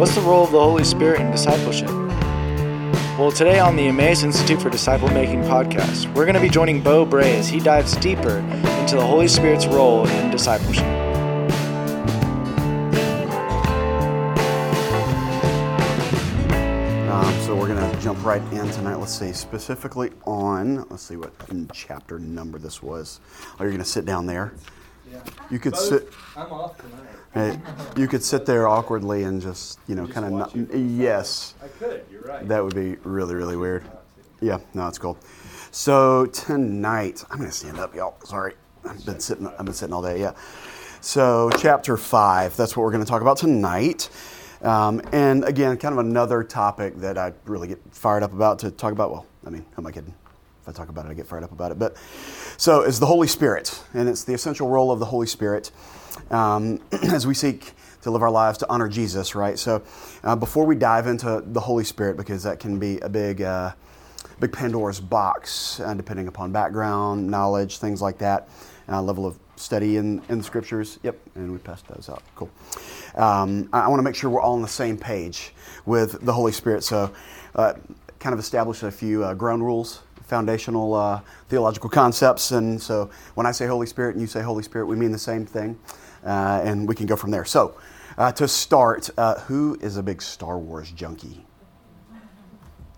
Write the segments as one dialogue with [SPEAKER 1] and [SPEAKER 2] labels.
[SPEAKER 1] What's the role of the Holy Spirit in discipleship? Well, today on the Emmaus Institute for Disciple Making podcast, we're going to be joining Bo Bray as he dives deeper into the Holy Spirit's role in discipleship.
[SPEAKER 2] Um, so we're going to jump right in tonight. Let's see, specifically on, let's see what chapter number this was. Oh, you're going to sit down there.
[SPEAKER 3] Yeah.
[SPEAKER 2] You could
[SPEAKER 3] Both-
[SPEAKER 2] sit.
[SPEAKER 3] I'm off tonight.
[SPEAKER 2] Hey, you could sit there awkwardly and just, you know, kind of. Not, yes,
[SPEAKER 3] I could. You're right.
[SPEAKER 2] that would be really, really weird. Yeah, no, it's cool. So tonight, I'm gonna stand up, y'all. Sorry, I've been sitting. I've been sitting all day. Yeah. So chapter five. That's what we're gonna talk about tonight. Um, and again, kind of another topic that I really get fired up about to talk about. Well, I mean, who am I kidding? I talk about it, I get fired up about it. But so is the Holy Spirit, and it's the essential role of the Holy Spirit um, as we seek to live our lives to honor Jesus, right? So, uh, before we dive into the Holy Spirit, because that can be a big, uh, big Pandora's box, uh, depending upon background, knowledge, things like that, uh, level of study in, in the scriptures. Yep, and we passed those out. Cool. Um, I, I want to make sure we're all on the same page with the Holy Spirit. So, uh, kind of establish a few uh, ground rules foundational uh, theological concepts. And so when I say Holy Spirit and you say Holy Spirit, we mean the same thing. Uh, and we can go from there. So uh, to start, uh, who is a big Star Wars junkie?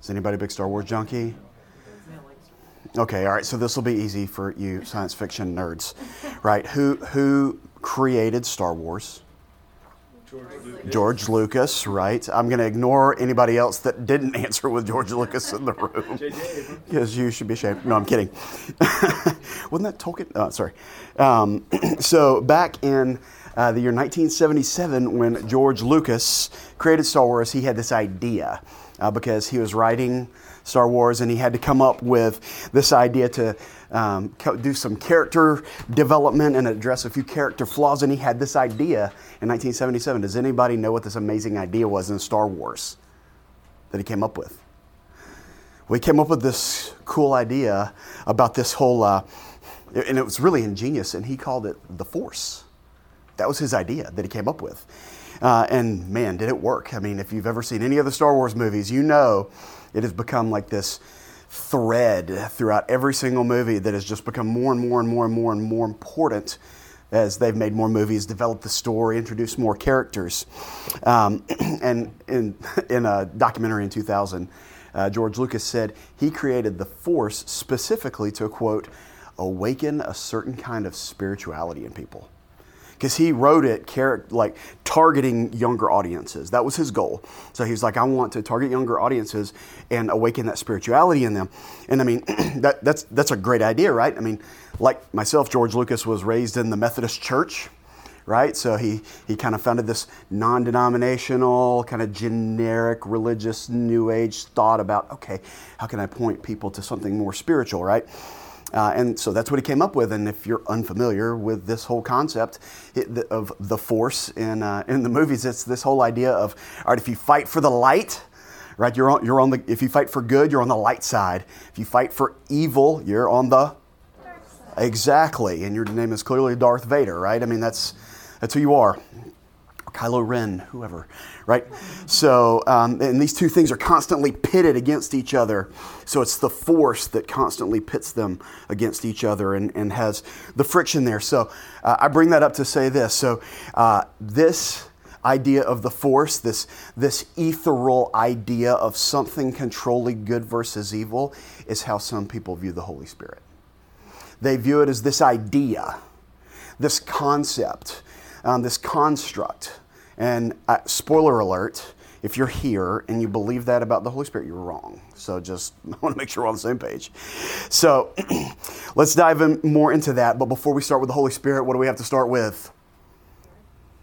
[SPEAKER 2] Is anybody a big Star Wars junkie? Okay, all right. So this will be easy for you science fiction nerds, right? Who who created Star Wars?
[SPEAKER 3] George Lucas.
[SPEAKER 2] George Lucas, right? I'm going to ignore anybody else that didn't answer with George Lucas in the room. Because you should be ashamed. No, I'm kidding. Wasn't that Tolkien? Oh, sorry. Um, so back in uh, the year 1977, when George Lucas created Star Wars, he had this idea uh, because he was writing Star Wars and he had to come up with this idea to um, do some character development and address a few character flaws. And he had this idea in 1977. Does anybody know what this amazing idea was in Star Wars that he came up with? we came up with this cool idea about this whole, uh, and it was really ingenious, and he called it the Force. That was his idea that he came up with. Uh, and man, did it work. I mean, if you've ever seen any of the Star Wars movies, you know it has become like this thread throughout every single movie that has just become more and more and more and more and more important as they've made more movies, developed the story, introduced more characters. Um, and in, in a documentary in 2000, uh, George Lucas said he created the Force specifically to, quote, awaken a certain kind of spirituality in people because he wrote it char- like targeting younger audiences. That was his goal. So he's like, I want to target younger audiences and awaken that spirituality in them. And I mean, that, that's that's a great idea, right? I mean, like myself, George Lucas was raised in the Methodist Church, right? So he he kind of founded this non-denominational, kind of generic religious New Age thought about, okay, how can I point people to something more spiritual, right? Uh, and so that's what he came up with. And if you're unfamiliar with this whole concept of the force in, uh, in the movies, it's this whole idea of, all right, if you fight for the light, right, you're on, you're on the, if you fight for good, you're on the light side. If you fight for evil, you're on the, exactly. And your name is clearly Darth Vader, right? I mean, that's, that's who you are. Kylo Ren, whoever, right? So, um, and these two things are constantly pitted against each other. So it's the force that constantly pits them against each other and, and has the friction there. So uh, I bring that up to say this. So uh, this idea of the force, this, this ethereal idea of something controlling good versus evil, is how some people view the Holy Spirit. They view it as this idea, this concept, um, this construct. And uh, spoiler alert, if you're here and you believe that about the Holy Spirit, you're wrong. So just I want to make sure we're on the same page. So let's dive in more into that. But before we start with the Holy Spirit, what do we have to start with?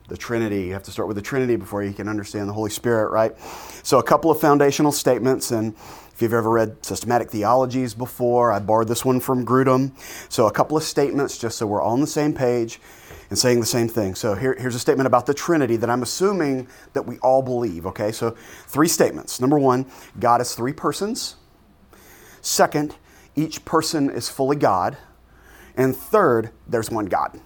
[SPEAKER 2] The Trinity. You have to start with the Trinity before you can understand the Holy Spirit, right? So a couple of foundational statements and if you've ever read systematic theologies before, I borrowed this one from Grudem. So, a couple of statements just so we're all on the same page and saying the same thing. So, here, here's a statement about the Trinity that I'm assuming that we all believe, okay? So, three statements. Number one, God is three persons. Second, each person is fully God. And third, there's one God,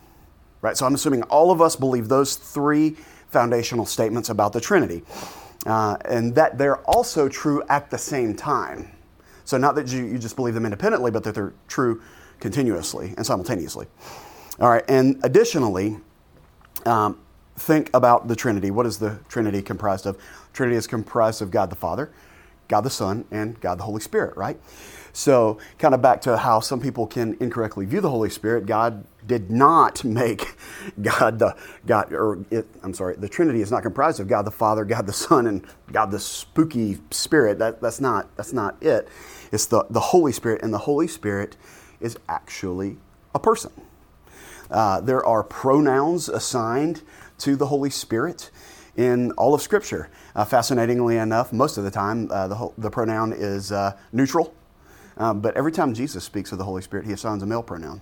[SPEAKER 2] right? So, I'm assuming all of us believe those three foundational statements about the Trinity. uh, and that they're also true at the same time. So, not that you, you just believe them independently, but that they're true continuously and simultaneously. All right, and additionally, um, think about the Trinity. What is the Trinity comprised of? Trinity is comprised of God the Father, God the Son, and God the Holy Spirit, right? So, kind of back to how some people can incorrectly view the Holy Spirit. God did not make God the God, or it, I'm sorry, the Trinity is not comprised of God the Father, God the Son, and God the spooky Spirit. That, that's not that's not it. It's the the Holy Spirit, and the Holy Spirit is actually a person. Uh, there are pronouns assigned to the Holy Spirit in all of Scripture. Uh, fascinatingly enough, most of the time uh, the, the pronoun is uh, neutral um, but every time Jesus speaks of the Holy Spirit, he assigns a male pronoun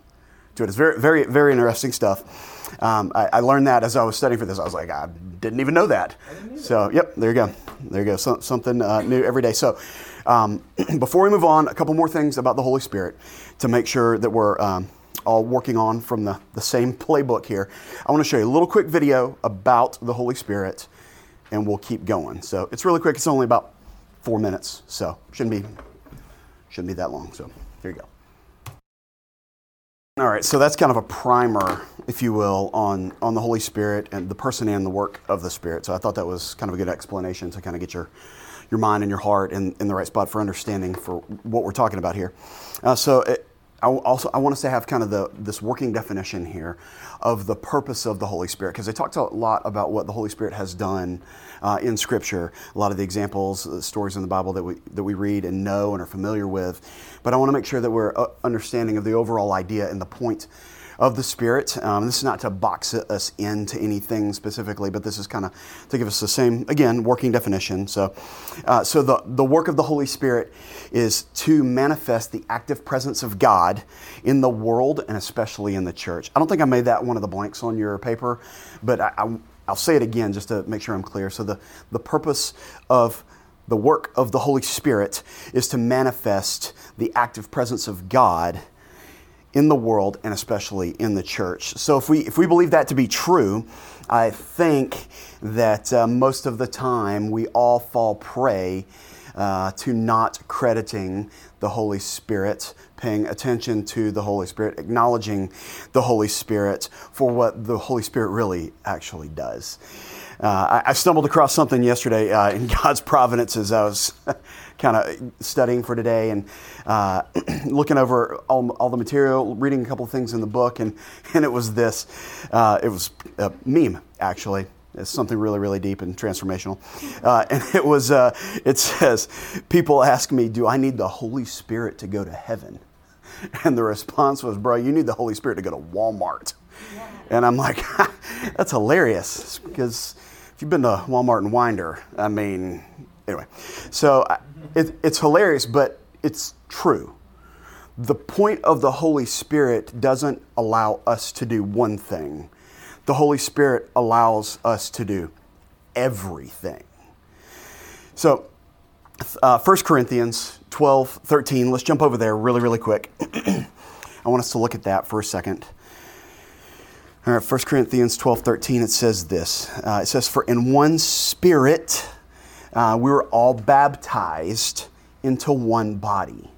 [SPEAKER 2] to it. It's very, very, very interesting stuff. Um, I, I, learned that as I was studying for this. I was like, I didn't even know that. So, yep, there you go. There you go. So, something uh, new every day. So, um, before we move on, a couple more things about the Holy Spirit to make sure that we're um, all working on from the, the same playbook here. I want to show you a little quick video about the Holy Spirit, and we'll keep going. So, it's really quick. It's only about four minutes, so shouldn't be Shouldn't be that long. So here you go. All right, so that's kind of a primer, if you will, on, on the Holy Spirit and the person and the work of the Spirit. So I thought that was kind of a good explanation to kind of get your, your mind and your heart in, in the right spot for understanding for what we're talking about here. Uh, so it, I also I want us to have kind of the this working definition here of the purpose of the Holy Spirit because they talked a lot about what the Holy Spirit has done uh, in Scripture. A lot of the examples, the stories in the Bible that we that we read and know and are familiar with. But I want to make sure that we're uh, understanding of the overall idea and the point of the Spirit. Um, this is not to box us into anything specifically, but this is kind of to give us the same, again, working definition. So, uh, so the, the work of the Holy Spirit is to manifest the active presence of God in the world and especially in the church. I don't think I made that one of the blanks on your paper, but I, I, I'll say it again just to make sure I'm clear. So, the, the purpose of the work of the Holy Spirit is to manifest the active presence of God in the world and especially in the church. So if we if we believe that to be true, I think that uh, most of the time we all fall prey uh, to not crediting the Holy Spirit, paying attention to the Holy Spirit, acknowledging the Holy Spirit for what the Holy Spirit really actually does. Uh, I, I, stumbled across something yesterday uh, in God's providence as I was kind of studying for today and uh, looking over all, all, the material, reading a couple of things in the book, and, and it was this. Uh, it was a meme, actually. It's something really, really deep and transformational. Uh, and it was, uh, it says, people ask me, do I need the Holy Spirit to go to heaven? And the response was, bro, you need the Holy Spirit to go to Walmart. Yeah. And I'm like, that's hilarious because if you've been to Walmart and Winder, I mean, anyway. So it, it's hilarious, but it's true. The point of the Holy Spirit doesn't allow us to do one thing, the Holy Spirit allows us to do everything. So, uh, 1 Corinthians 12, 13, let's jump over there really, really quick. I want us to look at that for a second. All right, 1 Corinthians 12, 13, it says this. Uh, it says, For in one spirit uh, we were all baptized into one body,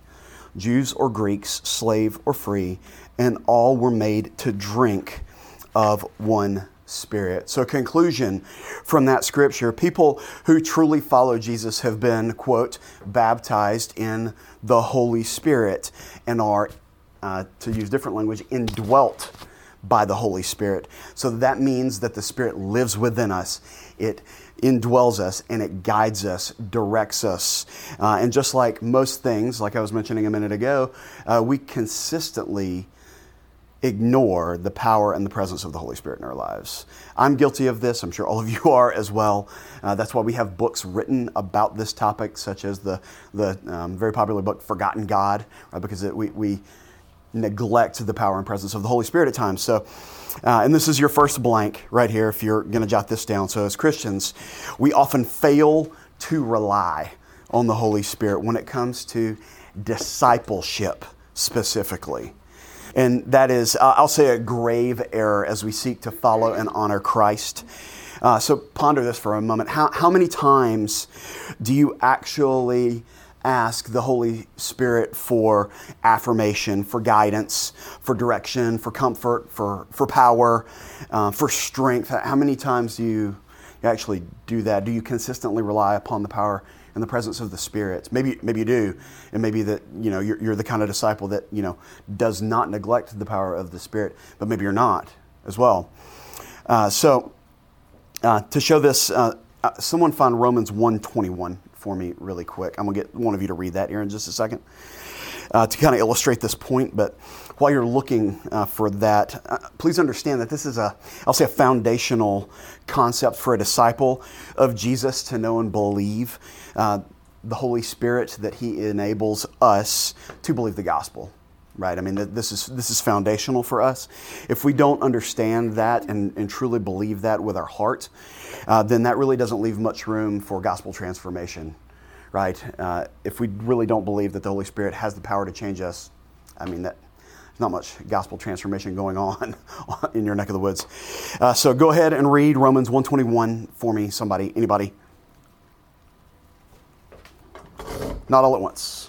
[SPEAKER 2] Jews or Greeks, slave or free, and all were made to drink of one Spirit. So, conclusion from that scripture people who truly follow Jesus have been, quote, baptized in the Holy Spirit and are, uh, to use different language, indwelt by the Holy Spirit. So that means that the Spirit lives within us. It indwells us and it guides us, directs us. Uh, and just like most things, like I was mentioning a minute ago, uh, we consistently ignore the power and the presence of the Holy Spirit in our lives. I'm guilty of this. I'm sure all of you are as well. Uh, that's why we have books written about this topic, such as the, the um, very popular book, Forgotten God, right? because it, we, we neglect the power and presence of the Holy Spirit at times. So, uh, and this is your first blank right here if you're going to jot this down. So, as Christians, we often fail to rely on the Holy Spirit when it comes to discipleship specifically. And that is, uh, I'll say, a grave error as we seek to follow and honor Christ. Uh, so ponder this for a moment. How, how many times do you actually ask the Holy Spirit for affirmation, for guidance, for direction, for comfort, for, for power, uh, for strength? How many times do you actually do that? Do you consistently rely upon the power and the presence of the Spirit? Maybe, maybe you do, and maybe that you know you're, you're the kind of disciple that you know does not neglect the power of the Spirit, but maybe you're not as well. Uh, so, uh, to show this, uh, uh someone find Romans 121 for me really quick. I'm going to get one of you to read that here in just a second uh, to kind of illustrate this point. But while you're looking uh, for that, uh, please understand that this is a, I'll say, a foundational concept for a disciple of Jesus to know and believe uh, the Holy Spirit that He enables us to believe the gospel right? I mean, this is, this is foundational for us. If we don't understand that and, and truly believe that with our heart, uh, then that really doesn't leave much room for gospel transformation, right? Uh, if we really don't believe that the Holy Spirit has the power to change us, I mean, that, there's not much gospel transformation going on in your neck of the woods. Uh, so go ahead and read Romans 121 for me, somebody, anybody. Not all at once.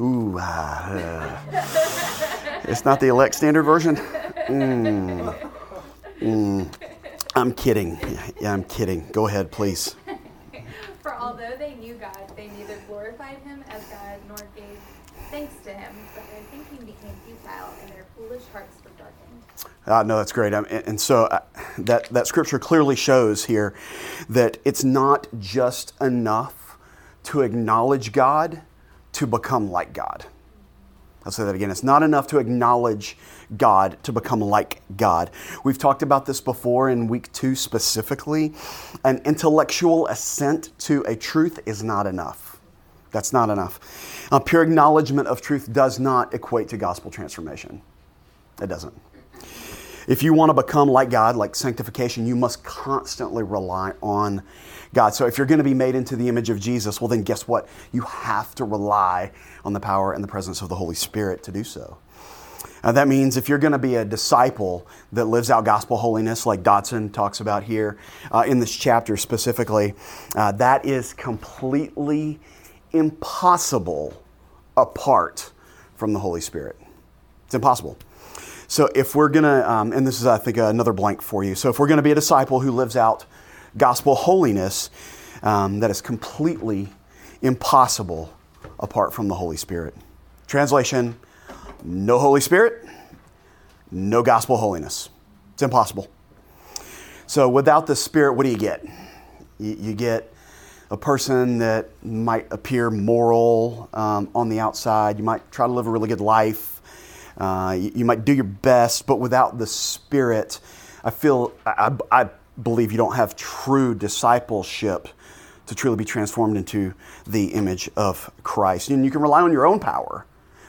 [SPEAKER 2] Ooh, uh, it's not the elect standard version. Mm. Mm. I'm kidding. Yeah, I'm kidding. Go ahead, please.
[SPEAKER 4] For although they knew God, they neither glorified him as God nor gave thanks to him, but their thinking became futile and their foolish hearts were darkened.
[SPEAKER 2] Uh, no, that's great. Um, and, and, so uh, that, that scripture clearly shows here that it's not just enough to acknowledge God to become like God. I'll say that again. It's not enough to acknowledge God to become like God. We've talked about this before in week two specifically. An intellectual assent to a truth is not enough. That's not enough. A pure acknowledgement of truth does not equate to gospel transformation. It doesn't. If you want to become like God, like sanctification, you must constantly rely on God. So if you're going to be made into the image of Jesus, well, then guess what? You have to rely on the power and the presence of the Holy Spirit to do so. That means if you're going to be a disciple that lives out gospel holiness, like Dodson talks about here uh, in this chapter specifically, uh, that is completely impossible apart from the Holy Spirit. It's impossible. So if we're going to, um, and this is, I think, another blank for you. So if we're going to be a disciple who lives out gospel holiness um, that is completely impossible apart from the Holy Spirit. Translation no Holy Spirit, no gospel holiness. It's impossible. So, without the Spirit, what do you get? You, you get a person that might appear moral um, on the outside. You might try to live a really good life. Uh, you, you, might do your best, but without the Spirit, I feel I, I believe you don't have true discipleship to truly be transformed into the image of Christ. And you can rely on your own power,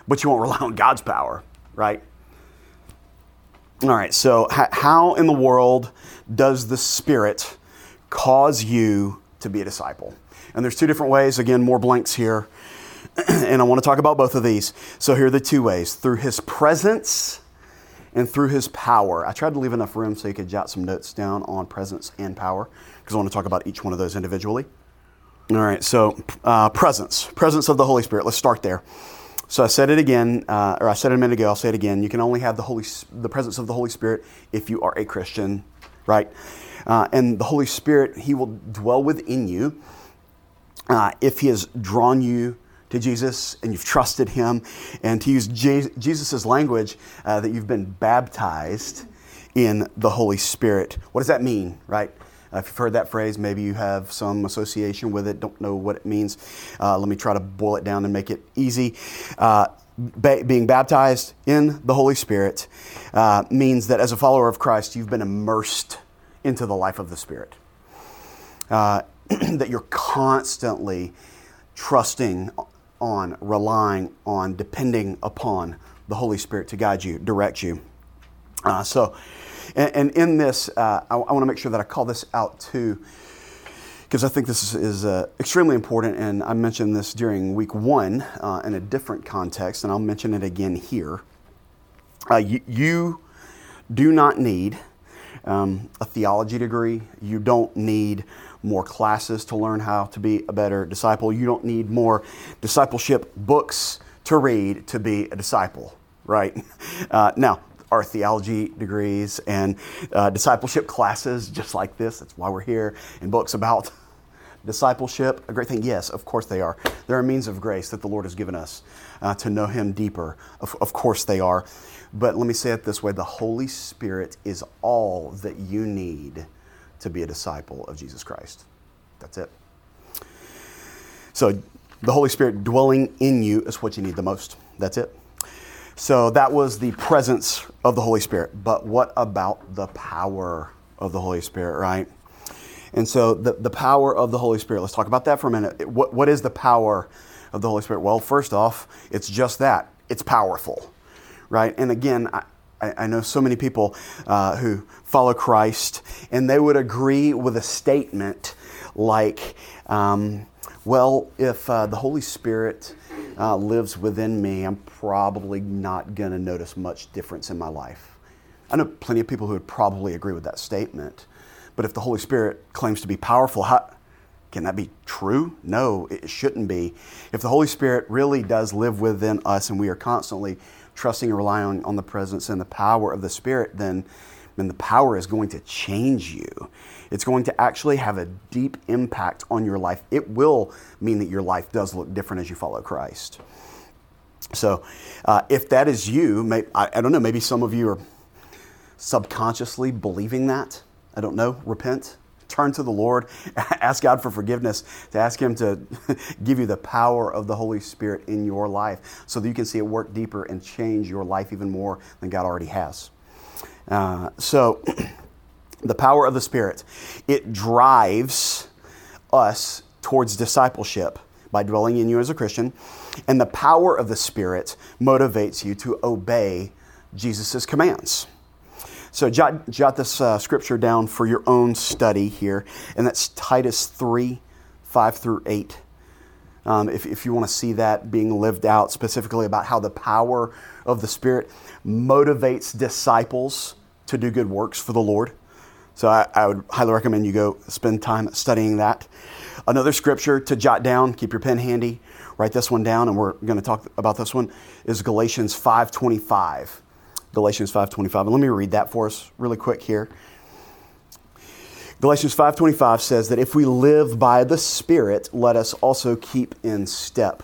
[SPEAKER 2] but you won't rely on God's power, right? All right, so how in the world does the Spirit cause you to be a disciple? And there's two different ways. Again, more blanks here. and I want to talk about both of these. So here are the two ways through His presence and through his power. I tried to leave enough room so you could jot some notes down on presence and power because I want to talk about each one of those individually. All right, so uh, presence, presence of the Holy Spirit. Let's start there. So I said it again, uh, or I said it a minute ago. I'll say it again. You can only have the Holy, the presence of the Holy Spirit if you are a Christian, right? Uh, and the Holy Spirit, He will dwell within you uh, if He has drawn you to Jesus and you've trusted him, and to use Jesus' language, uh, that you've been baptized in the Holy Spirit. What does that mean, right? Uh, if you've heard that phrase, maybe you have some association with it, don't know what it means. Uh, let me try to boil it down and make it easy. Uh, ba- being baptized in the Holy Spirit uh, means that as a follower of Christ, you've been immersed into the life of the Spirit. Uh, that you're constantly trusting on, relying on, depending upon the Holy Spirit to guide you, direct you. Uh, so, and, and, in this, uh, I, I want to make sure that I call this out too, because I think this is, is uh, extremely important. And I mentioned this during week one uh, in a different context, and I'll mention it again here. Uh, you, you do not need um, a theology degree. You don't need more classes to learn how to be a better disciple. You don't need more discipleship books to read to be a disciple, right? Uh, now, our theology degrees and uh, discipleship classes, just like this, that's why we're here, and books about discipleship, a great thing? Yes, of course they are. They're a means of grace that the Lord has given us uh, to know Him deeper. Of, of course they are. But let me say it this way the Holy Spirit is all that you need to be a disciple of Jesus Christ. That's it. So, the Holy Spirit dwelling in you is what you need the most. That's it. So, that was the presence of the Holy Spirit. But what about the power of the Holy Spirit, right? And so, the, the power of the Holy Spirit, let's talk about that for a minute. What, what is the power of the Holy Spirit? Well, first off, it's just that it's powerful, right? And again, I, I know so many people uh, who follow Christ, and they would agree with a statement like, um, well, if uh, the Holy Spirit uh, lives within me, I'm probably not going to notice much difference in my life. I know plenty of people who would probably agree with that statement, but if the Holy Spirit claims to be powerful, how, can that be true? No, it shouldn't be. If the Holy Spirit really does live within us and we are constantly trusting and relying on, on the presence and the power of the Spirit, then, then the power is going to change you. It's going to actually have a deep impact on your life. It will mean that your life does look different as you follow Christ. So, uh, if that is you, may, I, I don't know, maybe some of you are subconsciously believing that. I don't know. Repent turn to the Lord, ask God for forgiveness, to ask Him to give you the power of the Holy Spirit in your life so that you can see it work deeper and change your life even more than God already has. Uh, so, the power of the Spirit, it drives us towards discipleship by dwelling in you as a Christian. And the power of the Spirit motivates you to obey Jesus' commands. So jot, jot this uh, scripture down for your own study here, and that's Titus 3 5 through 8. Um, if, if you want to see that being lived out specifically about how the power of the Spirit motivates disciples to do good works for the Lord. So I, I would highly recommend you go spend time studying that. Another scripture to jot down, keep your pen handy, write this one down, and we're going to talk about this one, is Galatians 525. Galatians 5:25. And let me read that for us really quick here. Galatians 5:25 says that if we live by the Spirit, let us also keep in step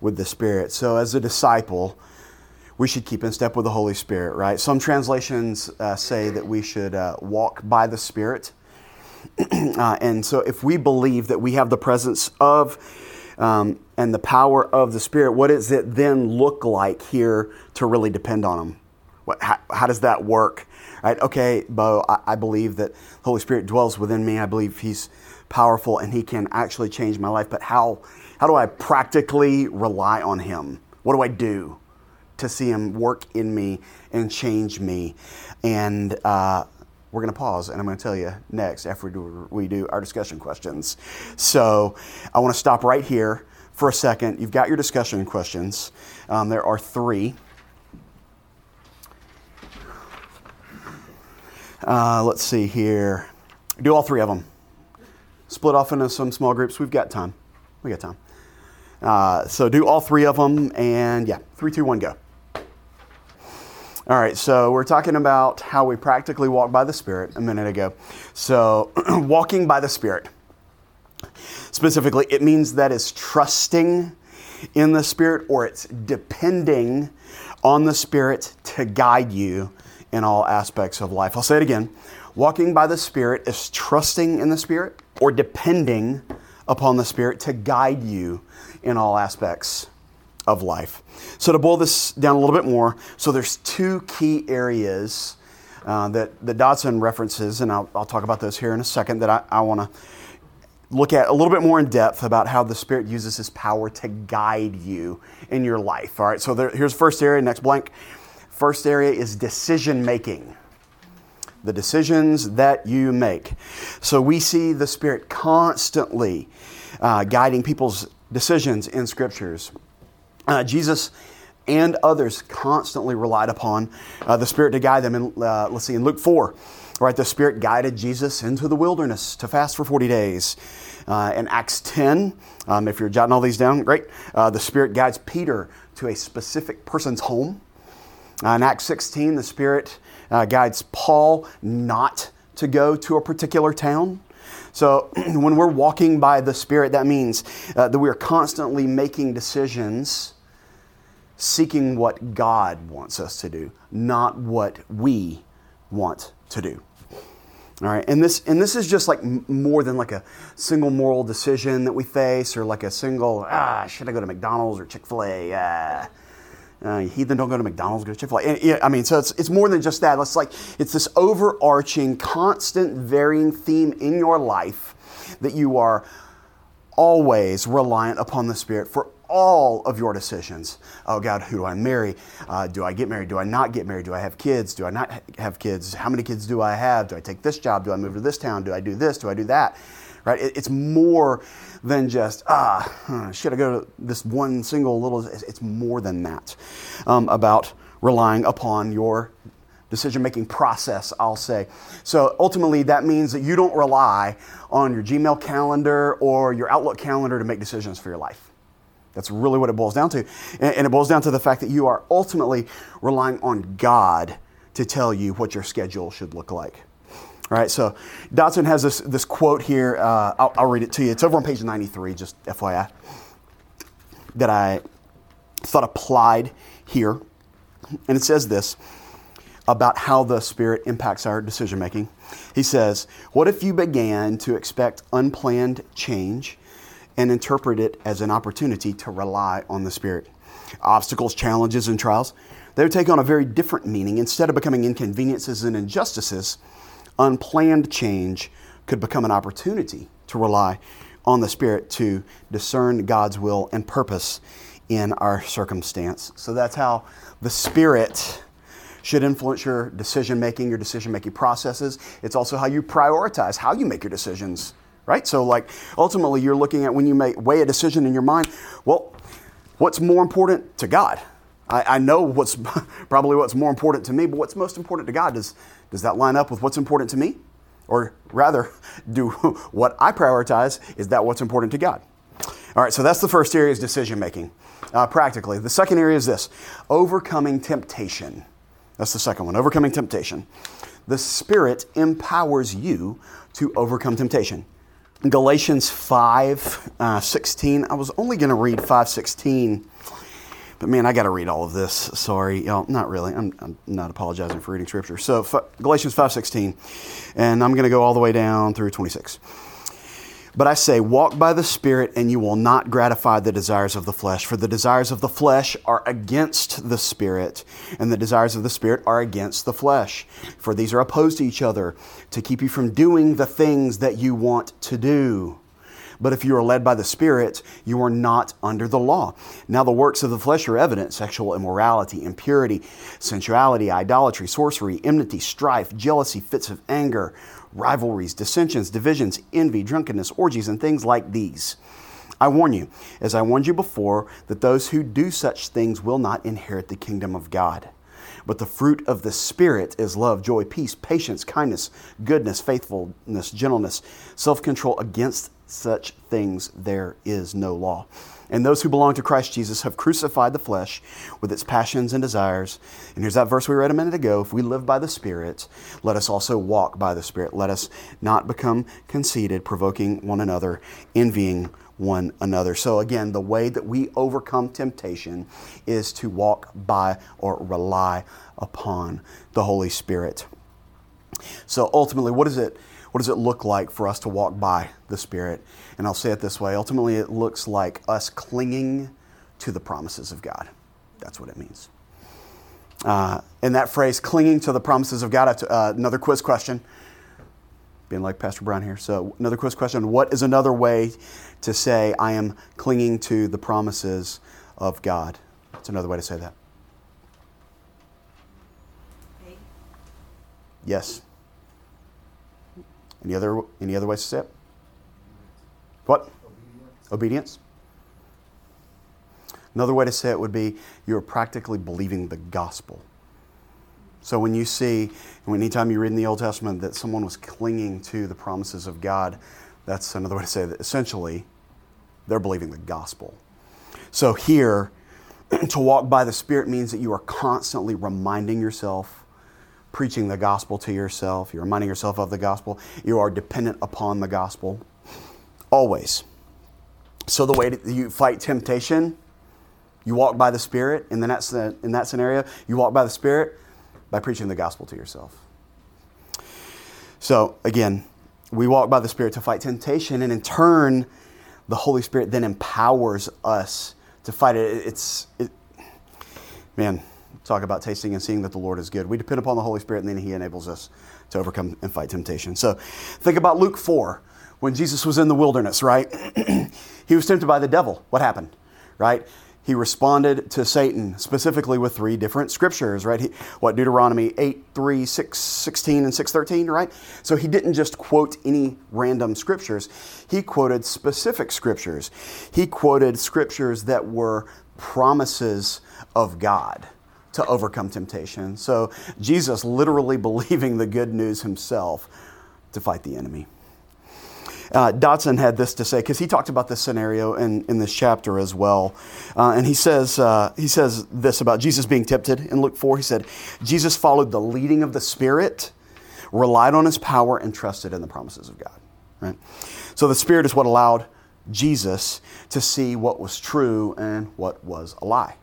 [SPEAKER 2] with the Spirit. So as a disciple, we should keep in step with the Holy Spirit, right? Some translations uh, say that we should uh, walk by the Spirit. uh, and so if we believe that we have the presence of um, and the power of the Spirit, what does it then look like here to really depend on Him? What, how, how, does that work? Right? Okay, Bo, I, I, believe that the Holy Spirit dwells within me. I believe He's powerful and He can actually change my life. But how, how do I practically rely on Him? What do I do to see Him work in me and change me? And uh, we're going to pause and I'm going to tell you next after we do, we do our discussion questions. So I want to stop right here for a second. You've got your discussion questions. Um, there are three. Uh, let's see here. Do all three of them. Split off into some small groups. We've got time. We got time. Uh, so do all three of them, and yeah, three, two, one, go. All right, so we're talking about how we practically walk by the Spirit a minute ago. So, walking by the Spirit. Specifically, it means that it's trusting in the Spirit or it's depending on the Spirit to guide you in all aspects of life. I'll say it again. Walking by the Spirit is trusting in the Spirit or depending upon the Spirit to guide you in all aspects of life. So to boil this down a little bit more, so there's two key areas uh, that, that Dodson references, and I'll, I'll, talk about those here in a second, that I, I want to look at a little bit more in depth about how the Spirit uses His power to guide you in your life. All right, so there, here's the first area, next blank. First area is decision making. The decisions that you make. So we see the Spirit constantly uh, guiding people's decisions in scriptures. Uh, Jesus and others constantly relied upon uh, the Spirit to guide them. And uh, let's see, in Luke 4, right, the Spirit guided Jesus into the wilderness to fast for 40 days. Uh, in Acts 10, um, if you're jotting all these down, great. Uh, the Spirit guides Peter to a specific person's home. Uh, in Acts 16, the Spirit uh, guides Paul not to go to a particular town. So when we're walking by the Spirit, that means uh, that we are constantly making decisions, seeking what God wants us to do, not what we want to do. All right, and this and this is just like more than like a single moral decision that we face, or like a single ah should I go to McDonald's or Chick Fil A? Ah, uh, heathen don't go to McDonald's, go to Chick Fil A. I mean, so it's it's more than just that. It's like it's this overarching, constant, varying theme in your life that you are always reliant upon the Spirit for all of your decisions. Oh God, who do I marry? Uh, do I get married? Do I not get married? Do I have kids? Do I not have kids? How many kids do I have? Do I take this job? Do I move to this town? Do I do this? Do I do that? Right? It, it's more than just ah, should I go to this one single little? It's more than that um, about relying upon your decision making process, I'll say. So ultimately, that means that you don't rely on your Gmail calendar or your Outlook calendar to make decisions for your life. That's really what it boils down to. And it boils down to the fact that you are ultimately relying on God to tell you what your schedule should look like. All right, so Dodson has this, this quote here. Uh, I'll, I'll read it to you. It's over on page 93, just FYI, that I thought applied here. And it says this about how the Spirit impacts our decision making. He says, What if you began to expect unplanned change and interpret it as an opportunity to rely on the Spirit? Obstacles, challenges, and trials, they would take on a very different meaning. Instead of becoming inconveniences and injustices, unplanned change could become an opportunity to rely on the Spirit to discern God's will and purpose in our circumstance. So that's how the Spirit should influence your decision making, your decision making processes. It's also how you prioritize, how you make your decisions, right? So, like, ultimately, you're looking at when you make, weigh a decision in your mind, well, what's more important to God? I, I know what's probably what's more important to me, but what's most important to God? Does, does that line up with what's important to me? Or rather, do what I prioritize, is that what's important to God? All right, so that's the first area is decision making, uh, practically. The second area is this overcoming temptation. That's the second one overcoming temptation. The Spirit empowers you to overcome temptation. Galatians 5 uh, 16. I was only going to read 5 16, but man, I got to read all of this. Sorry. Y'all, not really. I'm, I'm not apologizing for reading scripture. So, Galatians 5:16, and I'm going to go all the way down through 26. But I say, walk by the Spirit, and you will not gratify the desires of the flesh. For the desires of the flesh are against the Spirit, and the desires of the Spirit are against the flesh. For these are opposed to each other to keep you from doing the things that you want to do. But if you are led by the Spirit, you are not under the law. Now, the works of the flesh are evident sexual immorality, impurity, sensuality, idolatry, sorcery, enmity, strife, jealousy, fits of anger rivalries, dissensions, divisions, envy, drunkenness, orgies, and things like these. I warn you, as I warned you before, that those who do such things will not inherit the kingdom of God. But the fruit of the Spirit is love, joy, peace, patience, kindness, goodness, faithfulness, gentleness, self control. Against such things there is no law. And those who belong to Christ Jesus have crucified the flesh with its passions and desires. And here's that verse we read a minute ago. If we live by the Spirit, let us also walk by the Spirit. Let us not become conceited, provoking one another, envying one another. So, again, the way that we overcome temptation is to walk by or rely upon the Holy Spirit. So, ultimately, what is it? What does it look like for us to walk by the Spirit? And I'll say it this way ultimately, it looks like us clinging to the promises of God. That's what it means. Uh, and that phrase, clinging to the promises of God, uh, another quiz question. Being like Pastor Brown here. So, another quiz question What is another way to say, I am clinging to the promises of God? It's another way to say that. Yes. Any other, any other ways to say it? What? Obedience. Obedience. Another way to say it would be you are practically believing the gospel. So when you see, anytime you read in the Old Testament that someone was clinging to the promises of God, that's another way to say that essentially they're believing the gospel. So here, to walk by the Spirit means that you are constantly reminding yourself, preaching the gospel to yourself, you're reminding yourself of the gospel, you are dependent upon the gospel. Always. So the way that you fight temptation, you walk by the Spirit, then the, in that scenario, you walk by the Spirit by preaching the gospel to yourself. So again, we walk by the Spirit to fight temptation, and in turn, the Holy Spirit then empowers us to fight it. It's, it, man, talk about tasting and seeing that the Lord is good. We depend upon the Holy Spirit, and then He enables us to overcome and fight temptation. So think about Luke 4 when Jesus was in the wilderness, right? he was tempted by the devil. What happened, right? He responded to Satan specifically with three different scriptures, right? He, what, Deuteronomy 8, 3, 6, 16, and 613, right? So he didn't just quote any random scriptures. He quoted specific scriptures. He quoted scriptures that were promises of God to overcome temptation. So Jesus literally believing the good news himself to fight the enemy. Uh, had this to say because he talked about this scenario in, in this chapter as well, uh, and he says uh, he says this about Jesus being tempted in Luke four. He said Jesus followed the leading of the Spirit, relied on His power, and trusted in the promises of God. Right. So the Spirit is what allowed Jesus to see what was true and what was a lie.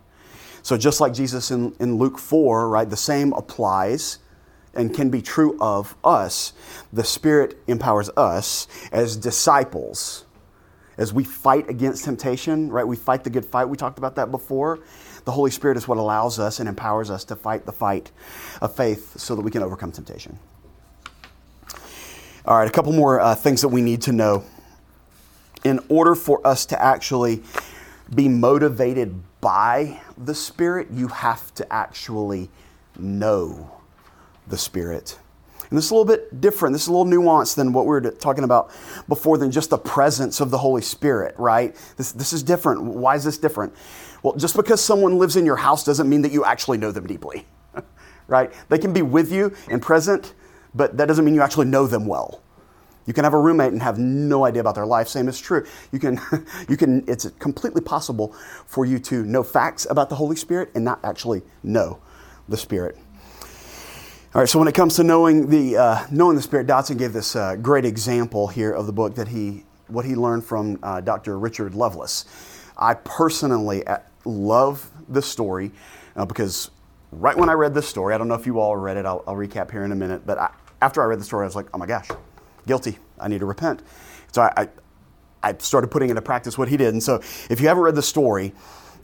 [SPEAKER 2] So just like Jesus in, in Luke four, right, the same applies and can be true of us, the Spirit empowers us as disciples. As we fight against temptation, right? We fight the good fight. We talked about that before. The Holy Spirit is what allows us and empowers us to fight the fight of faith so that we can overcome temptation. All right, a couple more uh, things that we need to know. In order for us to actually be motivated by the Spirit, you have to actually know the Spirit. And this is a little bit different. This is a little nuanced than what we were talking about before, than just the presence of the Holy Spirit, right? This, this is different. Why is this different? Well, just because someone lives in your house doesn't mean that you actually know them deeply, right? They can be with you and present, but that doesn't mean you actually know them well. You can have a roommate and have no idea about their life. Same is true. You can, you can. It's completely possible for you to know facts about the Holy Spirit and not actually know the Spirit. All right, so when it comes to knowing the, uh, knowing the Spirit, Dodson gave this uh, great example here of the book that he, what he learned from uh, Dr. Richard Lovelace. I personally uh, love this story uh, because right when I read this story, I don't know if you all read it, I'll, I'll recap here in a minute, but I, after I read the story, I was like, oh my gosh, guilty. I need to repent. So I, I, I started putting into practice what he did. And so if you haven't read the story,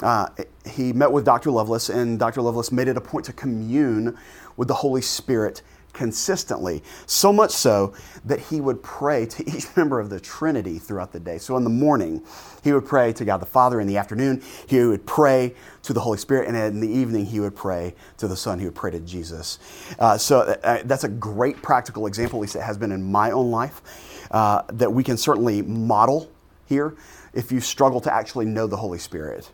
[SPEAKER 2] uh, he met with Dr. Lovelace, and Dr. Lovelace made it a point to commune with the Holy Spirit consistently, so much so that he would pray to each member of the Trinity throughout the day. So in the morning, he would pray to God the Father. In the afternoon, he would pray to the Holy Spirit. And in the evening, he would pray to the Son. He would pray to Jesus. Uh, so uh, that's a great practical example, at least it has been in my own life, uh, that we can certainly model here if you struggle to actually know the Holy Spirit.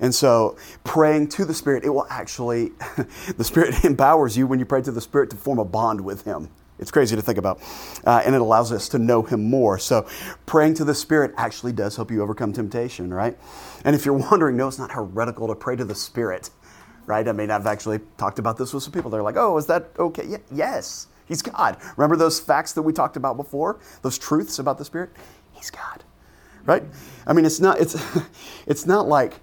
[SPEAKER 2] And so, praying to the Spirit, it will actually, the Spirit empowers you when you pray to the Spirit to form a bond with Him. It's crazy to think about. Uh, and it allows us to know Him more. So, praying to the Spirit actually does help you overcome temptation, right? And if you're wondering, no, it's not heretical to pray to the Spirit, right? I mean, I've actually talked about this with some people. They're like, oh, is that okay? Yeah, yes, He's God. Remember those facts that we talked about before? Those truths about the Spirit? He's God, right? I mean, it's not, it's, it's not like,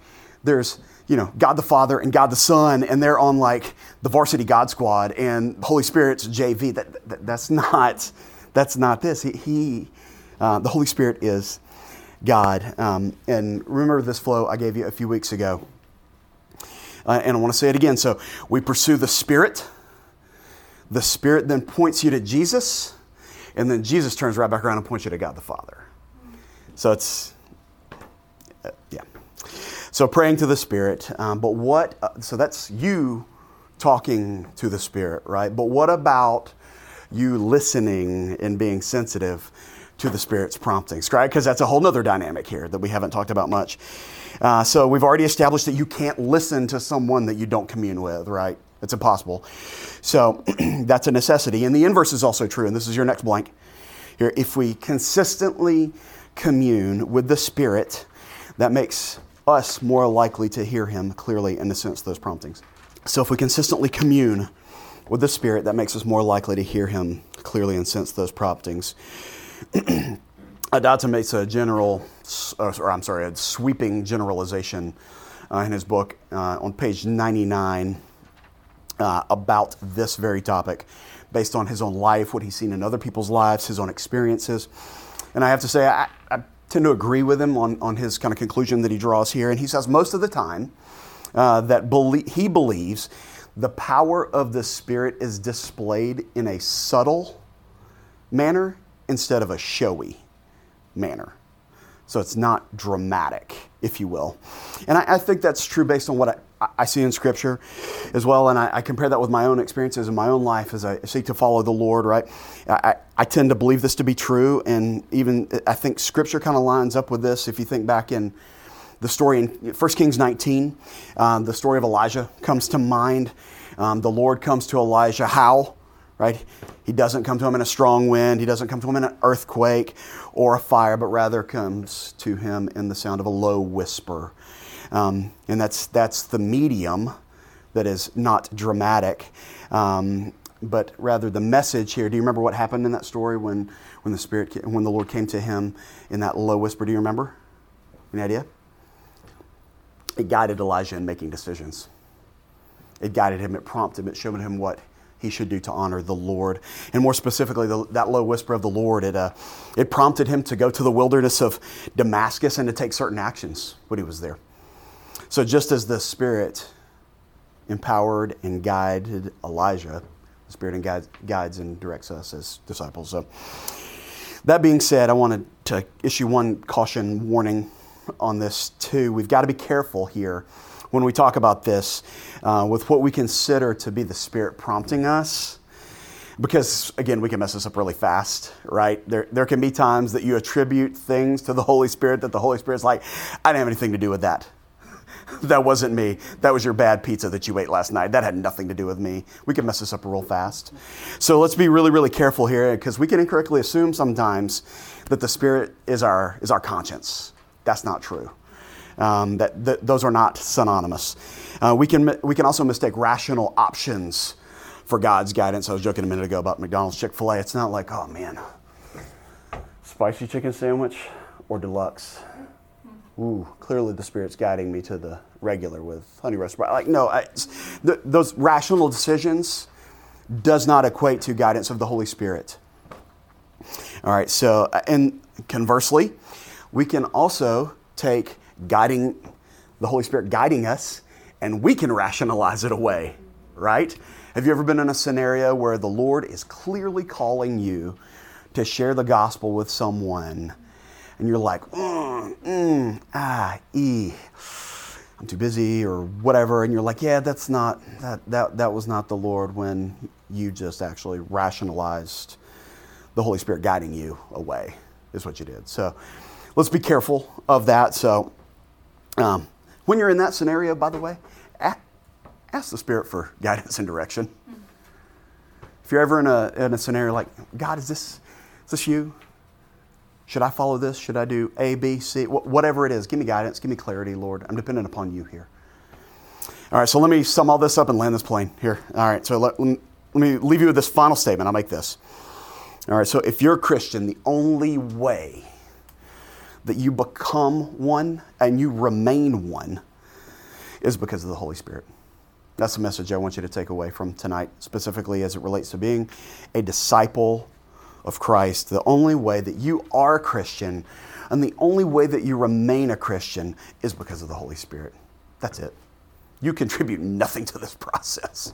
[SPEAKER 2] there's you know God the Father and God the Son, and they're on like the varsity God squad, and Holy Spirit's JV. That, that that's not that's not this. He, he uh, the Holy Spirit is God. Um, and remember this flow I gave you a few weeks ago, uh, and I want to say it again. So we pursue the Spirit. The Spirit then points you to Jesus, and then Jesus turns right back around and points you to God the Father. So it's. So praying to the Spirit. Um, but what, uh, so that's you talking to the Spirit, right? But what about you listening and being sensitive to the Spirit's promptings, right? Because that's a whole nother dynamic here that we haven't talked about much. Uh, so we've already established that you can't listen to someone that you don't commune with, right? It's impossible. So that's a necessity. And the inverse is also true, and this is your next blank here. If we consistently commune with the Spirit, that makes us more likely to hear Him clearly and to sense those promptings. So if we consistently commune with the Spirit, that makes us more likely to hear Him clearly and sense those promptings. Adatta makes a general, or I'm sorry, a sweeping generalization uh, in his book uh, on page 99 uh, about this very topic based on his own life, what he's seen in other people's lives, his own experiences. And I have to say, I, I tend to agree with him on, on his kind of conclusion that he draws here. And he says most of the time uh, that belie- he believes the power of the Spirit is displayed in a subtle manner instead of a showy manner. So it's not dramatic, if you will. And I, I think that's true based on what I, I see in Scripture as well. And I, I, compare that with my own experiences in my own life as I seek to follow the Lord, right? I, I tend to believe this to be true. And even I think Scripture kind of lines up with this. If you think back in the story in 1 Kings 19, um, the story of Elijah comes to mind. Um, the Lord comes to Elijah. How? Right? He doesn't come to him in a strong wind, he doesn't come to him in an earthquake or a fire, but rather comes to him in the sound of a low whisper. Um, and that's, that's the medium that is not dramatic, um, but rather the message here. Do you remember what happened in that story when, when the Spirit, when the Lord came to him in that low whisper? Do you remember? Any idea? It guided Elijah in making decisions. It guided him, it prompted him, it showed him what he should do to honor the Lord. And more specifically, the, that low whisper of the Lord, it, uh, it prompted him to go to the wilderness of Damascus and to take certain actions when he was there. So, just as the Spirit empowered and guided Elijah, the Spirit and guides, guides and directs us as disciples. So, that being said, I wanted to issue one caution warning on this too. We've got to be careful here when we talk about this uh, with what we consider to be the Spirit prompting us. Because, again, we can mess this up really fast, right? There, there can be times that you attribute things to the Holy Spirit that the Holy Spirit's like, I didn't have anything to do with that. that wasn't me. That was your bad pizza that you ate last night. That had nothing to do with me. We can mess this up real fast. So let's be really, really careful here because we can incorrectly assume sometimes that the Spirit is our, is our conscience. That's not true. Um, that, those are not synonymous. Uh, we, can, we can also mistake rational options for God's guidance. I was joking a minute ago about McDonald's Chick fil A. It's not like, oh man, spicy chicken sandwich or deluxe. Ooh, clearly the Spirit's guiding me to the regular with honey roast. Like, no, I, th- those rational decisions does not equate to guidance of the Holy Spirit. All right, so, and conversely, we can also take guiding, the Holy Spirit guiding us, and we can rationalize it away, right? Have you ever been in a scenario where the Lord is clearly calling you to share the gospel with someone, and you're like, mm, mm, ah, e, I'm too busy or whatever, and you're like, yeah, that's not that that that was not the Lord when you just actually rationalized the Holy Spirit guiding you away is what you did. So let's be careful of that. So um, when you're in that scenario, by the way, ask the Spirit for guidance and direction. If you're ever in a, in a scenario like, God, is this, is this you? Should I follow this? Should I do A, B, C? Whatever it is, give me guidance, give me clarity, Lord. I'm dependent upon you here. All right, so let me sum all this up and land this plane here. All right, so let, let me leave you with this final statement. I'll make this. All right, so if you're a Christian, the only way that you become one and you remain one is because of the Holy Spirit. That's the message I want you to take away from tonight, specifically as it relates to being a disciple of Christ. The only way that you are a Christian and the only way that you remain a Christian is because of the Holy Spirit. That's it. You contribute nothing to this process.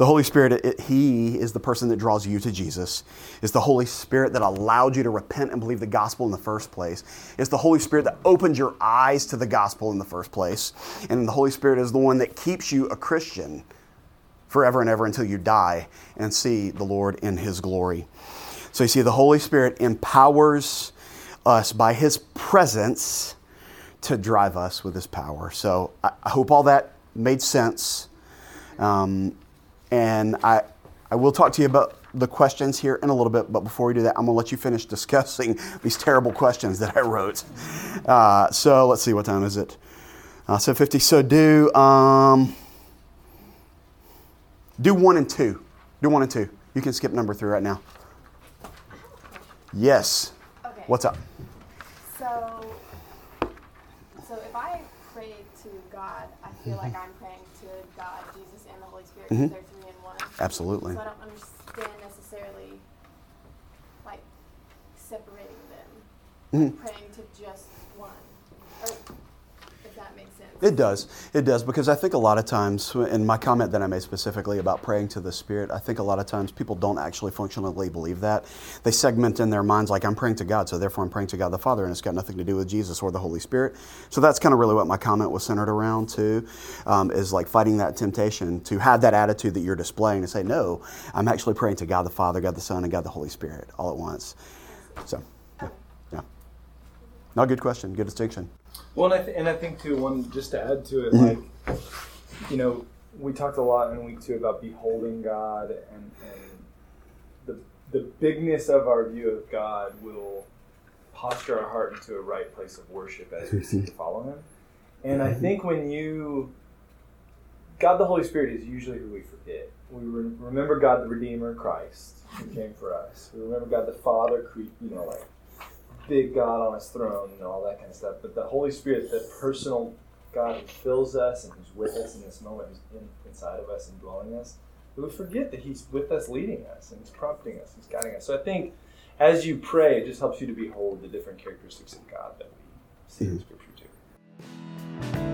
[SPEAKER 2] The Holy Spirit, it, He is the person that draws you to Jesus. It's the Holy Spirit that allowed you to repent and believe the gospel in the first place. It's the Holy Spirit that opened your eyes to the gospel in the first place. And the Holy Spirit is the one that keeps you a Christian forever and ever until you die and see the Lord in His glory. So you see, the Holy Spirit empowers us by His presence to drive us with His power. So I, hope all that made sense. Um, and I, I will talk to you about the questions here in a little bit, but before we do that, I'm going to let you finish discussing these terrible questions that I wrote. Uh, so let's see, what time is it? Uh, 50. So do um, do one and two. Do one and two. You can skip number three right now. Yes.
[SPEAKER 5] Okay.
[SPEAKER 2] What's up?
[SPEAKER 5] So, so if I pray to God, I feel like I'm praying to God, Jesus, and the Holy Spirit because
[SPEAKER 2] Absolutely.
[SPEAKER 5] So I don't understand necessarily like separating them,
[SPEAKER 2] Mhm.
[SPEAKER 5] praying to just one, or if that makes sense.
[SPEAKER 2] It does. It does because I think a lot of times, in my comment that I made specifically about praying to the Spirit, I think a lot of times people don't actually functionally believe that. They segment in their minds like I'm praying to God, so therefore I'm praying to God the Father, and it's got nothing to do with Jesus or the Holy Spirit. So that's kind of really what my comment was centered around too, um, is like fighting that temptation to have that attitude that you're displaying to say, no, I'm actually praying to God the Father, God the Son, and God the Holy Spirit all at once. So, yeah, yeah. No, good question, good distinction.
[SPEAKER 3] Well, and I, th- and I think too, one just to add to it,
[SPEAKER 2] Mhm.
[SPEAKER 3] like you know, we talked a lot in week two about beholding God, and, and the the bigness of our view of God will posture our heart into a right place of worship as we seek to follow Him. And I think when you God the Holy Spirit is usually who we forget. We re- remember God the Redeemer, Christ, who came for us. We remember God the Father, cre- you know, like big God on his throne and all that kind of stuff. But the Holy Spirit, the personal God who fills us and who's with us in this moment, who's in, inside of us and dwelling us, we forget that He's with us, leading us, and He's prompting us, He's guiding us. So I think as you pray, it just helps you to behold the different characteristics of God that we see in
[SPEAKER 2] Mhm.
[SPEAKER 3] Scripture too.